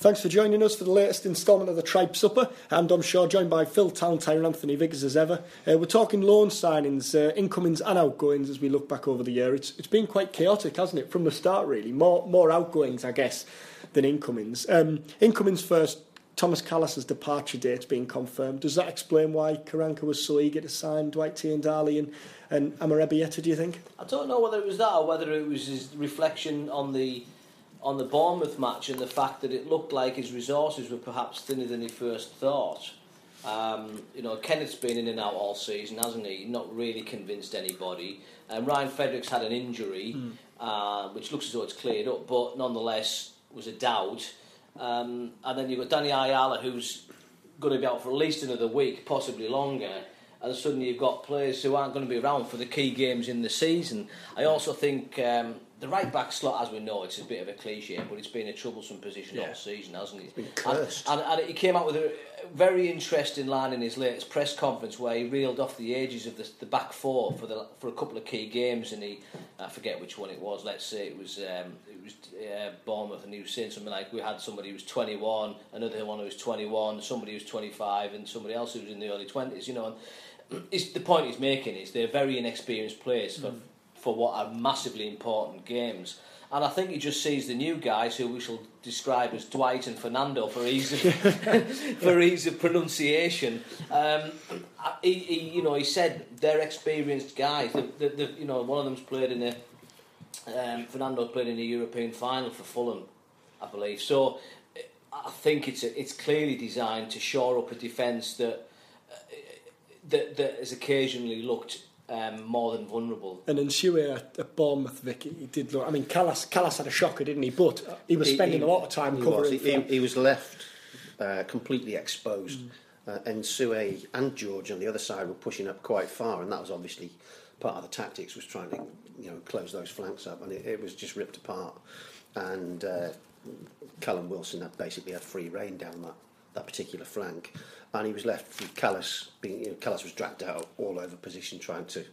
Thanks for joining us for the latest instalment of the Tribe Supper. And I'm Shaw, joined by Phil Tallentire and Anthony Vickers as ever. Uh, we're talking loan signings, uh, incomings and outgoings as we look back over the year. It's, it's been quite chaotic, hasn't it, from the start, really? More, more outgoings, I guess, than incomings. Um, incomings first, Thomas Kalas's departure date's been confirmed. Does that explain why Karanka was so eager to sign Dwight Tiendalli and, and Amorebieta, do you think? I don't know whether it was that or whether it was his reflection on the on the Bournemouth match and the fact that it looked like his resources were perhaps thinner than he first thought. Um, you know, Kenneth's been in and out all season, hasn't he? Not really convinced anybody. Um, Ryan Fredericks had an injury, mm. uh, which looks as though it's cleared up, but nonetheless was a doubt. Um, and then you've got Danny Ayala, who's going to be out for at least another week, possibly longer. And suddenly you've got players who aren't going to be around for the key games in the season. I also think um, the right back slot, as we know, it's a bit of a cliche, but it's been a troublesome position yeah. all season, hasn't it? It's been cursed. And, and, and, he came out with a very interesting line in his latest press conference where he reeled off the ages of the, the back four for the for a couple of key games, and he I forget which one it was. Let's say it was um, it was uh, Bournemouth, and he was saying something like we had somebody who was 21, another one who was 21, somebody who was 25, and somebody else who was in the early 20s. You know, and the point he's making is they're very inexperienced players for. Mm for what are massively important games. And I think he just sees the new guys who we shall describe as Dwight and Fernando for ease of, for ease of pronunciation. Um, he, he, you know, he said they're experienced guys. The, the, the, you know, one of them's played in a um, Fernando played in a European final for Fulham, I believe. So I think it's a, it's clearly designed to shore up a defence that, uh, that that has occasionally looked um, more than vulnerable. And Nsue at, at Bournemouth, Vicky, he did look. I mean, Kalas, Kalas had a shocker, didn't he? But he was spending he, he, a lot of time covering. Was, he, he, was left uh, completely exposed. Mm. Uh, and Sue and George on the other side were pushing up quite far, and that was obviously part of the tactics was trying to you know close those flanks up, and it, it was just ripped apart. And uh, Callum Wilson had basically had free rein down that that particular flank, and he was left with Kalas being you know, Kalas was dragged out all over position trying to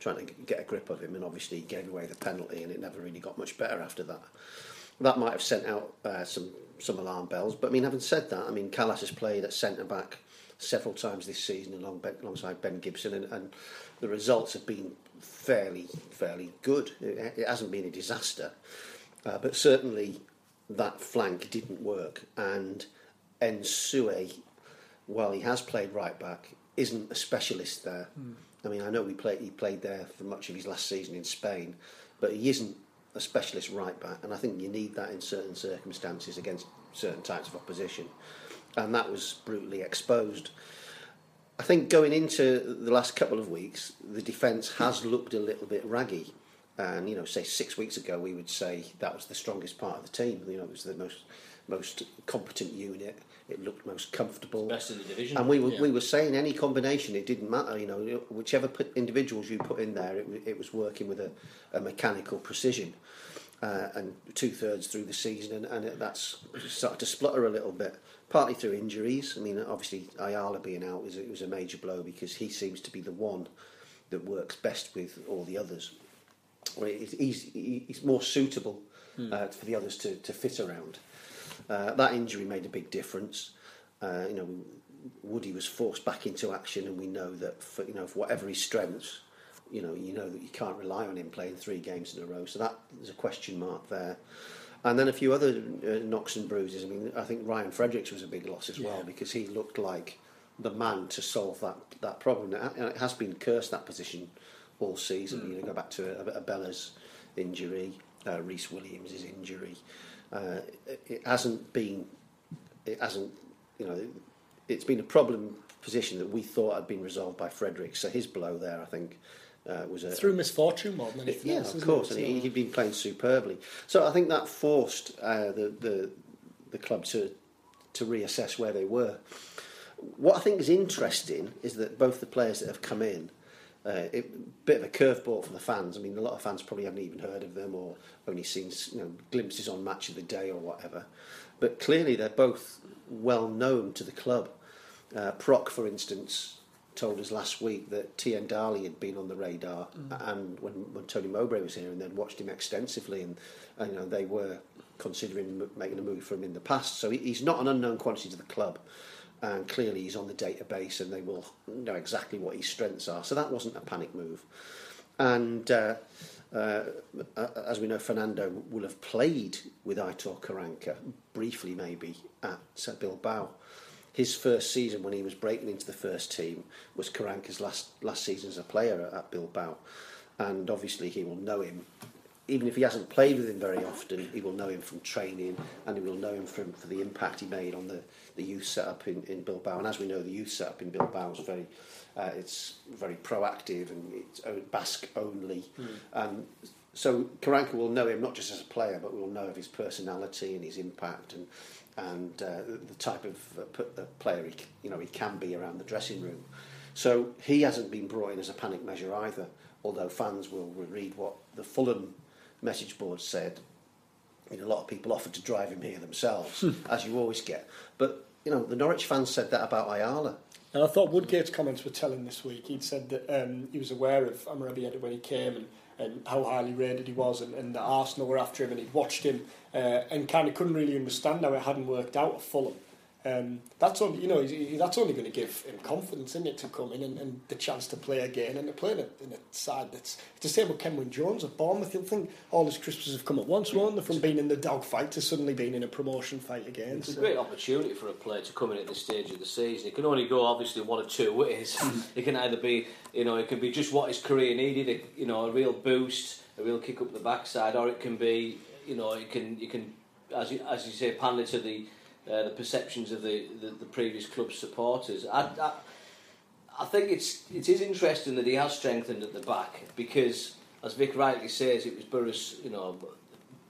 trying to get a grip of him, and obviously he gave away the penalty, and it never really got much better after that. That might have sent out uh, some some alarm bells, but I mean, having said that, I mean Kalas has played at centre back several times this season along ben, alongside Ben Gibson, and, and the results have been fairly fairly good. It, it hasn't been a disaster, uh, but certainly that flank didn't work, and Nsue while he has played right back, isn't a specialist there. Mm. I mean, I know we played, he played there for much of his last season in Spain, but he isn't a specialist right back, and I think you need that in certain circumstances against certain types of opposition, and that was brutally exposed. I think going into the last couple of weeks, the defence has looked a little bit raggy. And you know, say six weeks ago, we would say that was the strongest part of the team. You know, it was the most most competent unit. It looked most comfortable. Best in the division. And we were, yeah. we were saying any combination, it didn't matter. You know, whichever put, individuals you put in there, it, it was working with a, a mechanical precision. Uh, and two thirds through the season, and, and it, that's started to splutter a little bit, partly through injuries. I mean, obviously Ayala being out was, it was a major blow because he seems to be the one that works best with all the others. He's, he's more suitable mm. uh, for the others to, to fit around. Uh, that injury made a big difference. Uh, you know, Woody was forced back into action, and we know that for you know for whatever his strengths, you know you know that you can't rely on him playing three games in a row. So that there's a question mark there. And then a few other uh, knocks and bruises. I mean, I think Ryan Fredericks was a big loss as well because he looked like the man to solve that that problem. And It has been cursed that position all season. Mm. You know, go back to a, a Bella's injury, uh, Rhys Williams' injury. Uh, it hasn't been, it hasn't, you know, it's been a problem position that we thought had been resolved by Frederick. So his blow there, I think, uh, was a, through misfortune more than anything yeah, else. of course, it? and he, had been playing superbly. So I think that forced uh, the the the club to to reassess where they were. What I think is interesting is that both the players that have come in, uh, it, bit of a curveball for the fans. I mean, a lot of fans probably haven't even heard of them or only seen you know glimpses on Match of the Day or whatever. But clearly, they're both well known to the club. Uh, Proc, for instance, told us last week that Tiendalli had been on the radar, mm. and when, when Tony Mowbray was here, and then watched him extensively, and, and you know they were considering making a move for him in the past. So he's not an unknown quantity to the club, and clearly he's on the database, and they will know exactly what his strengths are. So that wasn't a panic move, and. Uh, uh, as we know, Fernando will have played with Aitor Karanka briefly, maybe at Bilbao his first season when he was breaking into the first team was Karanka's last last season as a player at Bilbao, and obviously he will know him. Even if he hasn't played with him very often, he will know him from training, and he will know him from for the impact he made on the, the youth setup in, in Bilbao. And as we know, the youth setup in Bilbao is very uh, it's very proactive and it's Basque only. Mm. Um, so Karanka will know him not just as a player, but we'll know of his personality and his impact and and uh, the type of uh, uh, player he, you know, he can be around the dressing room. So he hasn't been brought in as a panic measure either, although fans will read what the Fulham message board said. You know, a lot of people offered to drive him here themselves, hmm. as you always get. But, you know, the Norwich fans said that about Ayala. And I thought Woodgate's comments were telling this week. He'd said that um, he was aware of Amorebieta when he came and and how highly rated he was, and, and that Arsenal were after him, and he'd watched him uh, and kind of couldn't really understand how it hadn't worked out at Fulham. Um, that's only you know that's only going to give him confidence, isn't it, to come in and, and the chance to play again and to play in a, in a side that's it's the same with Kenwyne Jones at Bournemouth. You'll think all his Christmases have come at once, won't they? From being in the dog fight to suddenly being in a promotion fight again. It's so. a great opportunity for a player to come in at this stage of the season. It can only go obviously one of two ways. it can either be you know it can be just what his career needed, a, you know, a real boost, a real kick up the backside, or it can be you know it can you can as you, as you say pander to the uh, the perceptions of the, the, the previous club's supporters. I, I, I think it's it is interesting that he has strengthened at the back because, as Vic rightly says, it was Borough's you know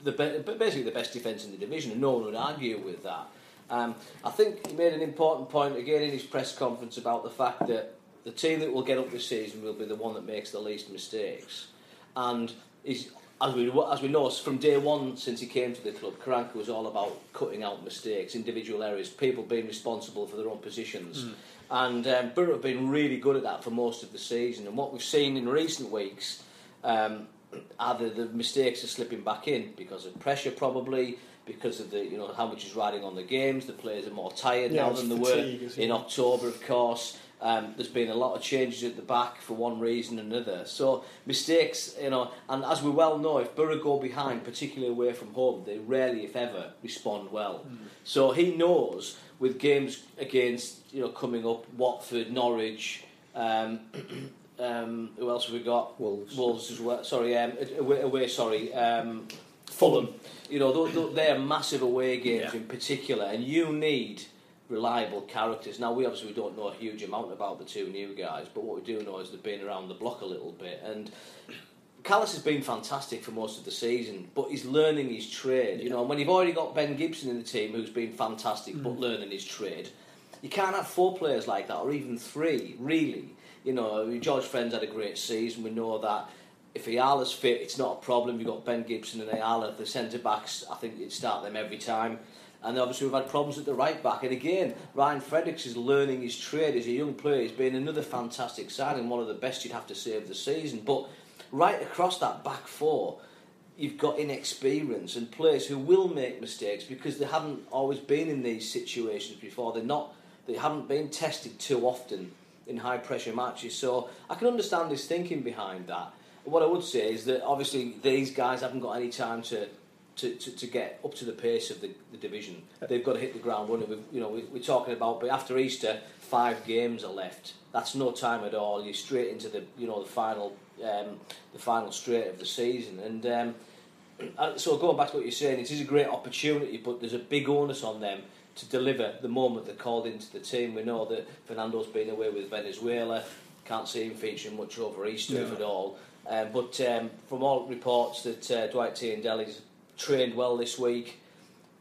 the be- basically the best defence in the division, and no one would argue with that. Um, I think he made an important point again in his press conference about the fact that the team that will get up this season will be the one that makes the least mistakes, and he's as we as we know from day one since he came to the club, Karanka was all about cutting out mistakes, individual errors, people being responsible for their own positions. Mm. And um, Borough have been really good at that for most of the season. And what we've seen in recent weeks, um, either the mistakes are slipping back in because of pressure, probably because of the you know how much is riding on the games. The players are more tired yeah, now than they were in October, of course. Um, there's been a lot of changes at the back for one reason or another. So mistakes, you know, and as we well know, if Borough go behind, particularly away from home, they rarely, if ever, respond well. Mm. So he knows with games against, you know, coming up, Watford, Norwich. Um, um, who else have we got? Wolves. Wolves as well. Sorry, um, away, away. Sorry, um, Fulham. You know, they're massive away games yeah. in particular, and you need reliable characters. Now we obviously don't know a huge amount about the two new guys, but what we do know is they've been around the block a little bit. And Kalas has been fantastic for most of the season, but he's learning his trade. You know, and when you've already got Ben Gibson in the team, who's been fantastic mm. but learning his trade, you can't have four players like that, or even three. Really, you know, George Friends had a great season. We know that. If Ayala's fit, it's not a problem. You've got Ben Gibson and Ayala, the centre backs. I think you'd start them every time. And obviously we've had problems at the right back. And again, Ryan Fredericks is learning his trade as a young player. He's been another fantastic signing, one of the best you'd have to say of the season. But right across that back four, you've got inexperience and players who will make mistakes because they haven't always been in these situations before. They're not, they haven't been tested too often in high pressure matches. So I can understand his thinking behind that. What I would say is that obviously these guys haven't got any time to to, to, to get up to the pace of the, the division. They've got to hit the ground running. We've, you know, we, we're talking about, but after Easter, five games are left. That's no time at all. You're straight into the you know the final um, the final straight of the season. And um, uh, so going back to what you're saying, it is a great opportunity, but there's a big onus on them to deliver the moment they're called into the team. We know that Fernando's been away with Venezuela. Can't see him featuring much over Easter yeah. at all. Um, but um, from all reports that uh, Dwight Tiendalli's trained well this week.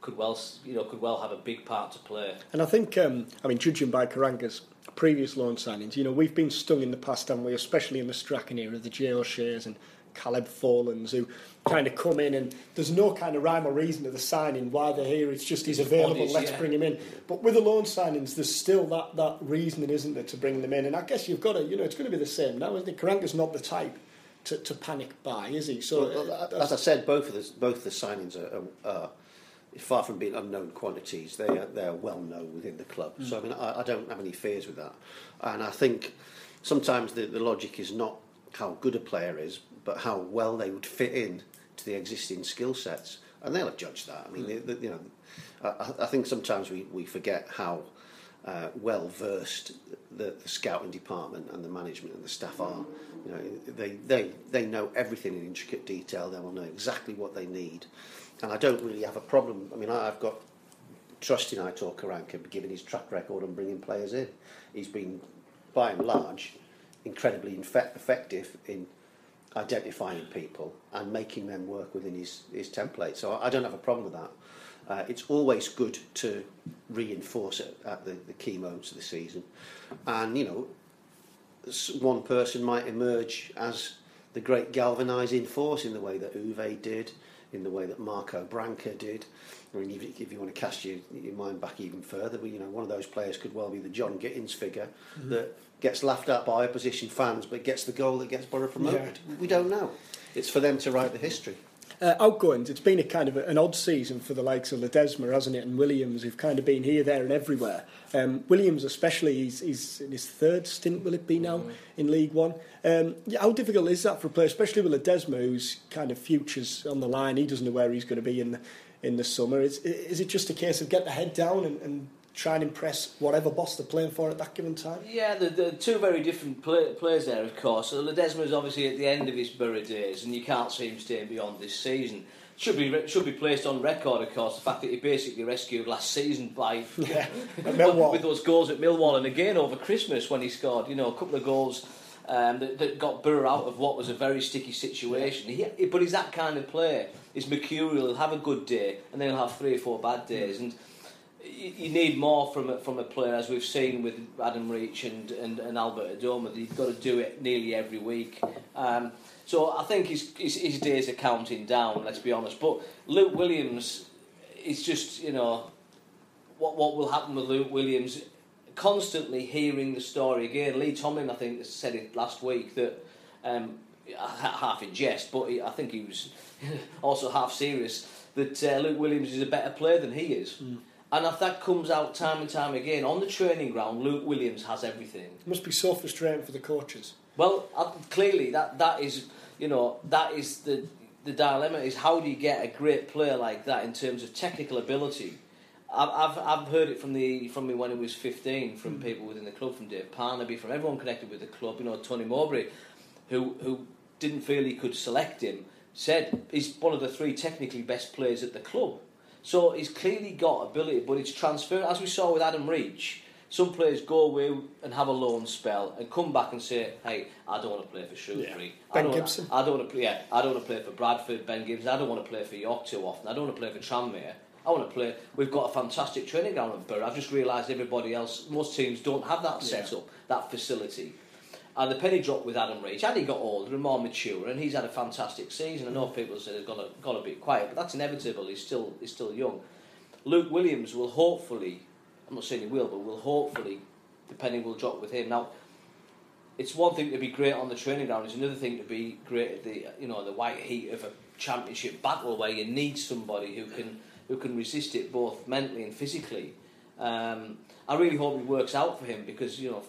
could well you know could well have a big part to play. And I think, um, I mean, judging by Karanka's previous loan signings, you know, we've been stung in the past, haven't we? Especially in the Strachan era, the Jay O'Shea's and Caleb Folans, who kind of come in and there's no kind of rhyme or reason to the signing why they're here. It's just he's available, bodies, let's yeah. bring him in. But with the loan signings, there's still that, that reasoning, isn't there, to bring them in? And I guess you've got to, you know, it's going to be the same now. Isn't it? Karanka's not the type to, to panic buy, is he? So, well, uh, as I said, both of the both the signings are, are, far from being unknown quantities. They are they are well known within the club. Mm. So I mean, I, I, don't have any fears with that. And I think sometimes the, the logic is not how good a player is, but how well they would fit in to the existing skill sets, and they'll judge that. I mean, mm. they, they, you know, I, I, think sometimes we, we forget how uh, well versed the, the, scouting department and the management and the staff are. You know, they, they, they know everything in intricate detail. They will know exactly what they need, and I don't really have a problem. I mean, I, I've got trust in Aitor Karanka, given his track record and bringing players in. He's been, by and large, incredibly effective in identifying people and making them work within his, his template. So I don't have a problem with that. Uh, it's always good to reinforce it at the, the key moments of the season. And, you know, one person might emerge as the great galvanising force in the way that Uwe did, in the way that Marco Branca did. I mean, if, if you want to cast your, your mind back even further, you know, one of those players could well be the John Gittins figure mm-hmm. that gets laughed at by opposition fans, but gets the goal that gets Borough promoted. Yeah. We don't know. It's for them to write the history. Uh, outgoings, it's been a kind of an odd season for the likes of Ledesma, hasn't it? And Williams, who've kind of been here, there, and everywhere. Um, Williams, especially, he's, he's in his third stint, will it be now, mm. in League One? Um, yeah, how difficult is that for a player, especially with Ledesma, whose kind of future's on the line? He doesn't know where he's going to be in the, in the summer. Is, is it just a case of get the head down and, and try and impress whatever boss they're playing for at that given time? Yeah, the, the two very different play, players there, of course. So Ledesma is obviously at the end of his Borough days, and you can't see him staying beyond this season. Should be should be placed on record, of course, the fact that he basically rescued last season by yeah, with those goals at Millwall, and again over Christmas when he scored, you know, a couple of goals. Um, that, that, got Burr out of what was a very sticky situation. He, but he's that kind of player. He's mercurial. He'll have a good day, and then he'll have three or four bad days. And you need more from a, from a player, as we've seen with Adam Reach and, and, and Albert Adomah. You've got to do it nearly every week. Um, so I think his, his, his days are counting down, let's be honest. But Luke Williams is just, you know, what, what will happen with Luke Williams? Constantly hearing the story again. Lee Tomlin, I think, said it last week that, um, half in jest, but I think he was also half serious, that uh, Luke Williams is a better player than he is. Mm. And if that comes out time and time again on the training ground, Luke Williams has everything. It must be so frustrating for the coaches. Well, uh, clearly that that is you know that is the the dilemma is how do you get a great player like that in terms of technical ability. I've, I've, I've heard it from the from me when he was 15 from mm. people within the club, from Dave Parnaby, from everyone connected with the club. You know, Tony Mowbray, who who didn't feel he could select him, said he's one of the three technically best players at the club. So he's clearly got ability, but it's transferred, as we saw with Adam Reach. Some players go away and have a loan spell and come back and say, "Hey, I don't want to play for Shrewsbury. Yeah. Ben I Gibson. I don't want to play. Yeah, I don't want to play for Bradford. Ben Gibson. I don't want to play for York too often. I don't want to play for Tranmere. I want to play. We've got a fantastic training ground at Borough. I've just realised everybody else, most teams don't have that set up, that facility. And the penny dropped with Adam Reach, and he got older and more mature, and he's had a fantastic season. I know people say he's got to, got to be quiet, but that's inevitable. He's still he's still young. Luke Williams will hopefully, I'm not saying he will, but will hopefully, the penny will drop with him. Now, it's one thing to be great on the training ground. It's another thing to be great at the you know the white heat of a championship battle where you need somebody who can who can resist it both mentally and physically. Um, I really hope it works out for him because you know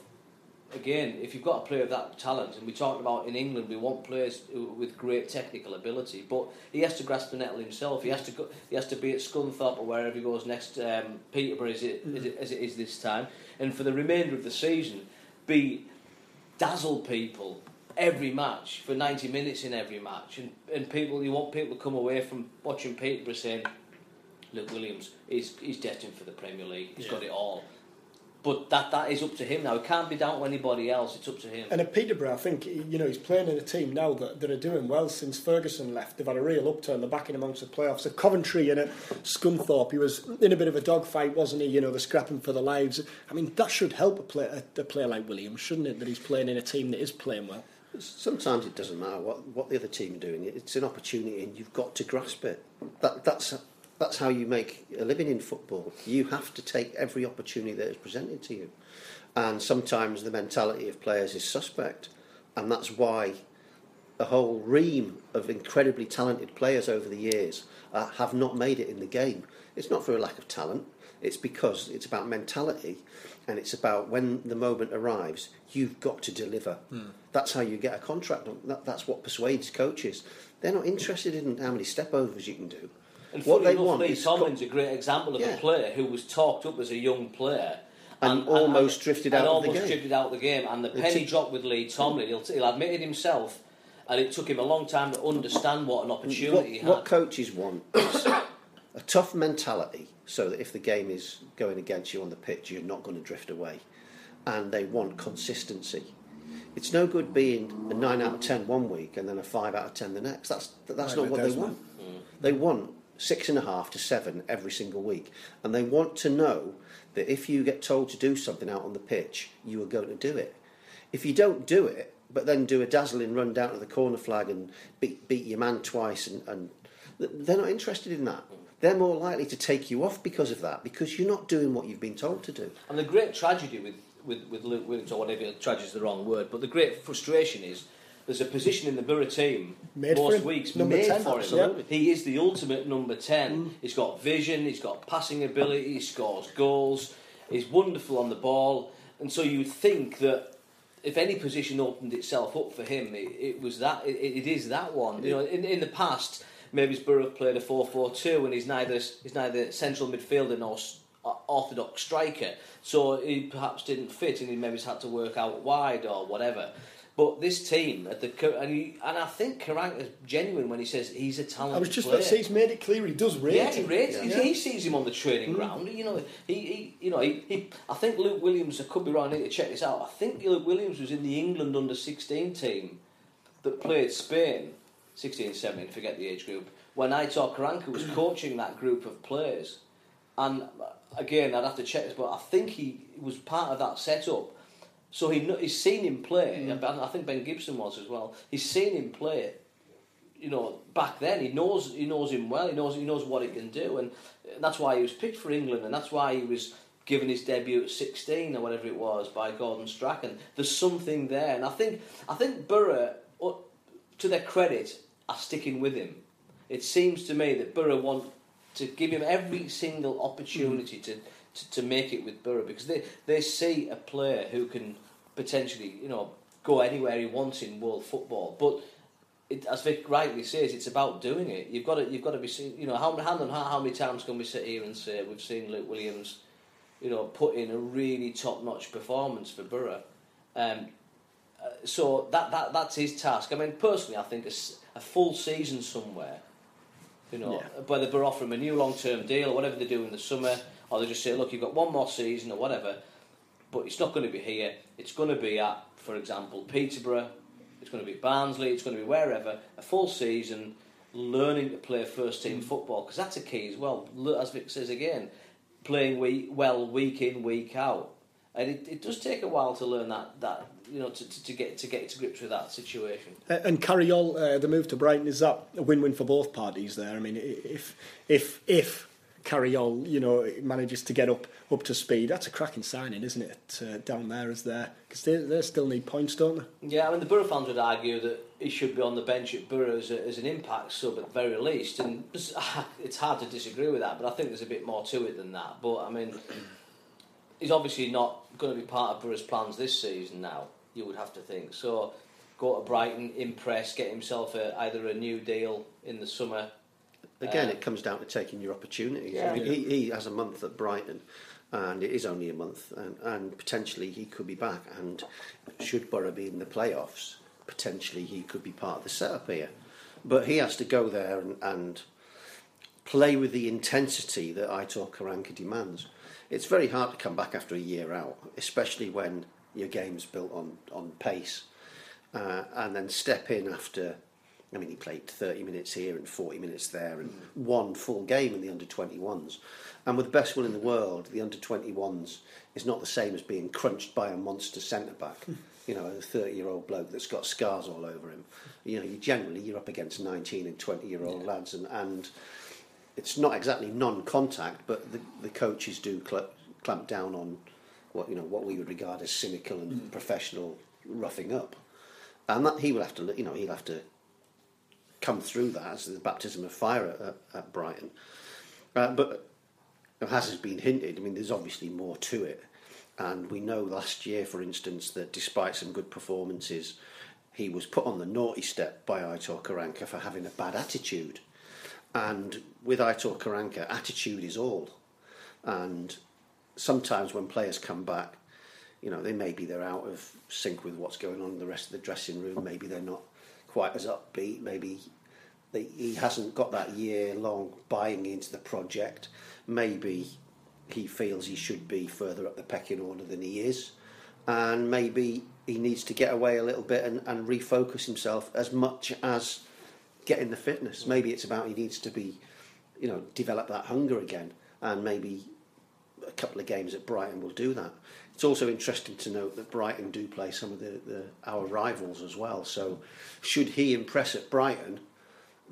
again, if you've got a player of that talent, and we talked about in England, we want players with great technical ability, but he has to grasp the nettle himself. He has to go, he has to be at Scunthorpe or wherever he goes next. Um, Peterborough is it, mm. is it as it is this time, and for the remainder of the season, be dazzle people every match for 90 minutes in every match, and and people you want people to come away from watching Peterborough saying, "Luke Williams, he's he's destined for the Premier League. He's yeah. got it all." But that that is up to him now. It can't be down to anybody else. It's up to him. And at Peterborough, I think you know he's playing in a team now that, that are doing well since Ferguson left. They've had a real upturn. They're back in amongst the playoffs. At Coventry and at Scunthorpe, he was in a bit of a dogfight, wasn't he? You know, they're scrapping for their lives. I mean, that should help a player, a, a player like Williams, shouldn't it? That he's playing in a team that is playing well. Sometimes it doesn't matter what, what the other team are doing. It's an opportunity, and you've got to grasp it. That, that's that's how you make a living in football. You have to take every opportunity that is presented to you. And sometimes the mentality of players is suspect. And that's why a whole ream of incredibly talented players over the years uh, have not made it in the game. It's not for a lack of talent, it's because it's about mentality and it's about when the moment arrives, you've got to deliver. Mm. That's how you get a contract. That, that's what persuades coaches. They're not interested in how many step overs you can do. And what they enough, want Lee is Tomlin's co- a great example of yeah. a player who was talked up as a young player and, and almost and, drifted out of the game. almost drifted out of the game. And the penny dropped with Lee Tomlin. He'll, he'll admit it himself. And it took him a long time to understand what an opportunity what, he had. What coaches want is a tough mentality, so that if the game is going against you on the pitch, you're not going to drift away. And they want consistency. It's no good being a nine out of ten one week and then a five out of ten the next. That's that's right, not what they want. Mm. They want six and a half to seven every single week, and they want to know that if you get told to do something out on the pitch, you are going to do it. If you don't do it, but then do a dazzling run down to the corner flag and beat, beat your man twice, and, and they're not interested in that. They're more likely to take you off because of that, because you're not doing what you've been told to do. And the great tragedy with, with, with Luke Williams, or whatever, tragedy is the wrong word, but the great frustration is there's a position in the Borough team made most weeks number made 10, for him. Yeah. He is the ultimate number 10. Mm. He's got vision, he's got passing ability, he scores goals, he's wonderful on the ball. And so you would think that if any position opened itself up for him, it, it was that. It, it is that one. You know, in, in the past, maybe Borough played a 4-4-2, and he's neither he's neither central midfielder nor orthodox striker. So he perhaps didn't fit, and he maybe had to work out wide or whatever. But this team at the and, he, and I think Karanka is genuine when he says he's a talented. I was just player. about to say he's made it clear he does rate. Yeah, he rates. Yeah. He, he, sees him on the training mm. ground. You know, he, he you know he, he, I think Luke Williams. I could be wrong. I need to check this out. I think Luke Williams was in the England under sixteen team that played Spain, 16, 17, Forget the age group. When Aitor Karanka was coaching that group of players, and again I'd have to check this, but I think he was part of that setup so he he's seen him play. Mm. I think Ben Gibson was as well. He's seen him play. You know, back then he knows he knows him well. He knows he knows what he can do, and that's why he was picked for England, and that's why he was given his debut at 16 or whatever it was by Gordon Strachan. There's something there, and I think I think Borough, to their credit, are sticking with him. It seems to me that Borough want to give him every single opportunity mm. to, to, to make it with Borough because they, they see a player who can potentially, you know, go anywhere he wants in world football. But it, as Vic rightly says, it's about doing it. You've got to, you've got to be, seen. you know, how, hand on heart, how many times can we sit here and say we've seen Luke Williams, you know, put in a really top-notch performance for Borough. Um, uh, so that, that that's his task. I mean, personally, I think a, a full season somewhere, you know, yeah. whether Borough offer him a new long-term deal or whatever they do in the summer, or they just say, look, you've got one more season or whatever but it's not going to be here. It's going to be at, for example, Peterborough. It's going to be Barnsley. It's going to be wherever. A full season, learning to play first team football because that's a key as well. As Vic says again, playing week, well week in week out, and it, it does take a while to learn that that you know to, to, to get to get to grips with that situation. Uh, and Carayol, uh, the move to Brighton is that a win-win for both parties. There, I mean, if if if Carayol, you know, manages to get up up to speed. That's a cracking signing, isn't it? Uh, down there as there because they they still need points, don't they? Yeah, I mean the Borough fans would argue that he should be on the bench at Borough as, a, as an impact sub at the very least, and it's hard to disagree with that. But I think there's a bit more to it than that. But I mean, he's obviously not going to be part of Borough's plans this season. Now you would have to think so. Go to Brighton, impress, get himself a, either a new deal in the summer Again, uh, it comes down to taking your opportunities. Yeah. I mean, he, he has a month at Brighton, and it is only a month, and, and potentially he could be back. And should Borough be in the playoffs, potentially he could be part of the setup here. But he has to go there and, and play with the intensity that Aitor Karanka demands. It's very hard to come back after a year out, especially when your game's built on, on pace, uh, and then step in after. I mean, he played 30 minutes here and 40 minutes there and one full game in the under 21s. And with the best one in the world, the under 21s is not the same as being crunched by a monster centre back. you know, a 30 year old bloke that's got scars all over him. You know, you generally you're up against 19 and 20 year old yeah. lads, and, and it's not exactly non contact, but the, the coaches do cl- clamp down on what you know what we would regard as cynical and mm. professional roughing up, and that he will have to you know he'll have to come through that as the baptism of fire at, at Brighton. Uh, but as has been hinted, I mean, there's obviously more to it. And we know last year, for instance, that despite some good performances, he was put on the naughty step by Aitor Karanka for having a bad attitude. And with Aitor Karanka, attitude is all. And sometimes when players come back, you know, they maybe they're out of sync with what's going on in the rest of the dressing room. Maybe they're not quite as upbeat. Maybe he hasn't got that year long buying into the project. Maybe he feels he should be further up the pecking order than he is, and maybe he needs to get away a little bit and, and refocus himself as much as getting the fitness. Maybe it's about he needs to be, you know, develop that hunger again, and maybe a couple of games at Brighton will do that. It's also interesting to note that Brighton do play some of the, the our rivals as well. So, should he impress at Brighton,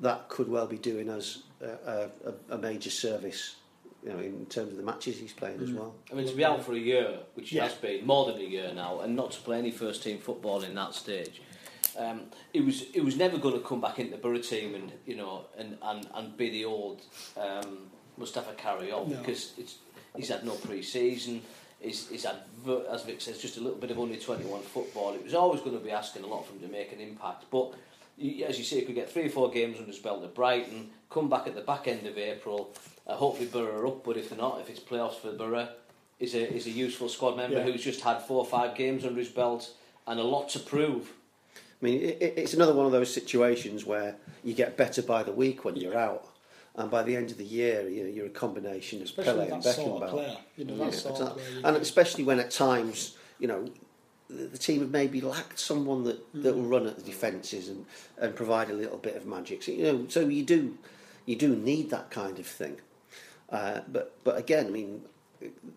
that could well be doing us a, a, a major service you know, in terms of the matches he's playing mm. as well. I mean, to be out for a year, which he yeah. has been more than a year now, and not to play any first team football in that stage, um, it was it was never going to come back into the Borough team and you know and, and, and be the old um, Mustapha Carayol no. because it's he's had no pre-season. He's, he's had, as Vic says, just a little bit of only 21 football. It was always going to be asking a lot from him to make an impact. But as you say, he could get three or four games under his belt at Brighton, come back at the back end of April, uh, hopefully Borough are up, but if they're not, if it's playoffs for Borough, is a is a useful squad member yeah. who's just had four or five games under his belt and a lot to prove. I mean, it, it's another one of those situations where you get better by the week when you're out, and by the end of the year, you know, you're a combination of especially Pele and Beckenbauer. You know, yeah, and especially when at times, you know, the, the team have maybe lacked someone that, mm. that will run at the defences and, and provide a little bit of magic. So, you know, so you do you do need that kind of thing. Uh, but but again, I mean,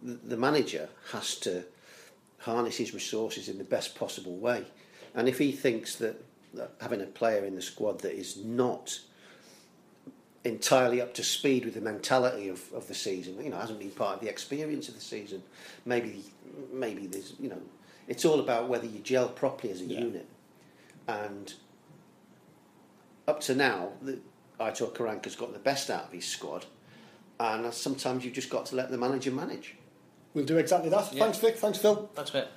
the manager has to harness his resources in the best possible way, and if he thinks that, that having a player in the squad that is not entirely up to speed with the mentality of, of the season, you know, hasn't been part of the experience of the season, maybe maybe there's you know, it's all about whether you gel properly as a yeah. unit, and up to now, the, Aitor Karanka's got the best out of his squad and sometimes you've just got to let the manager manage. We'll do exactly that. Yeah. Thanks, Vic. Thanks, Phil. Thanks, Vic.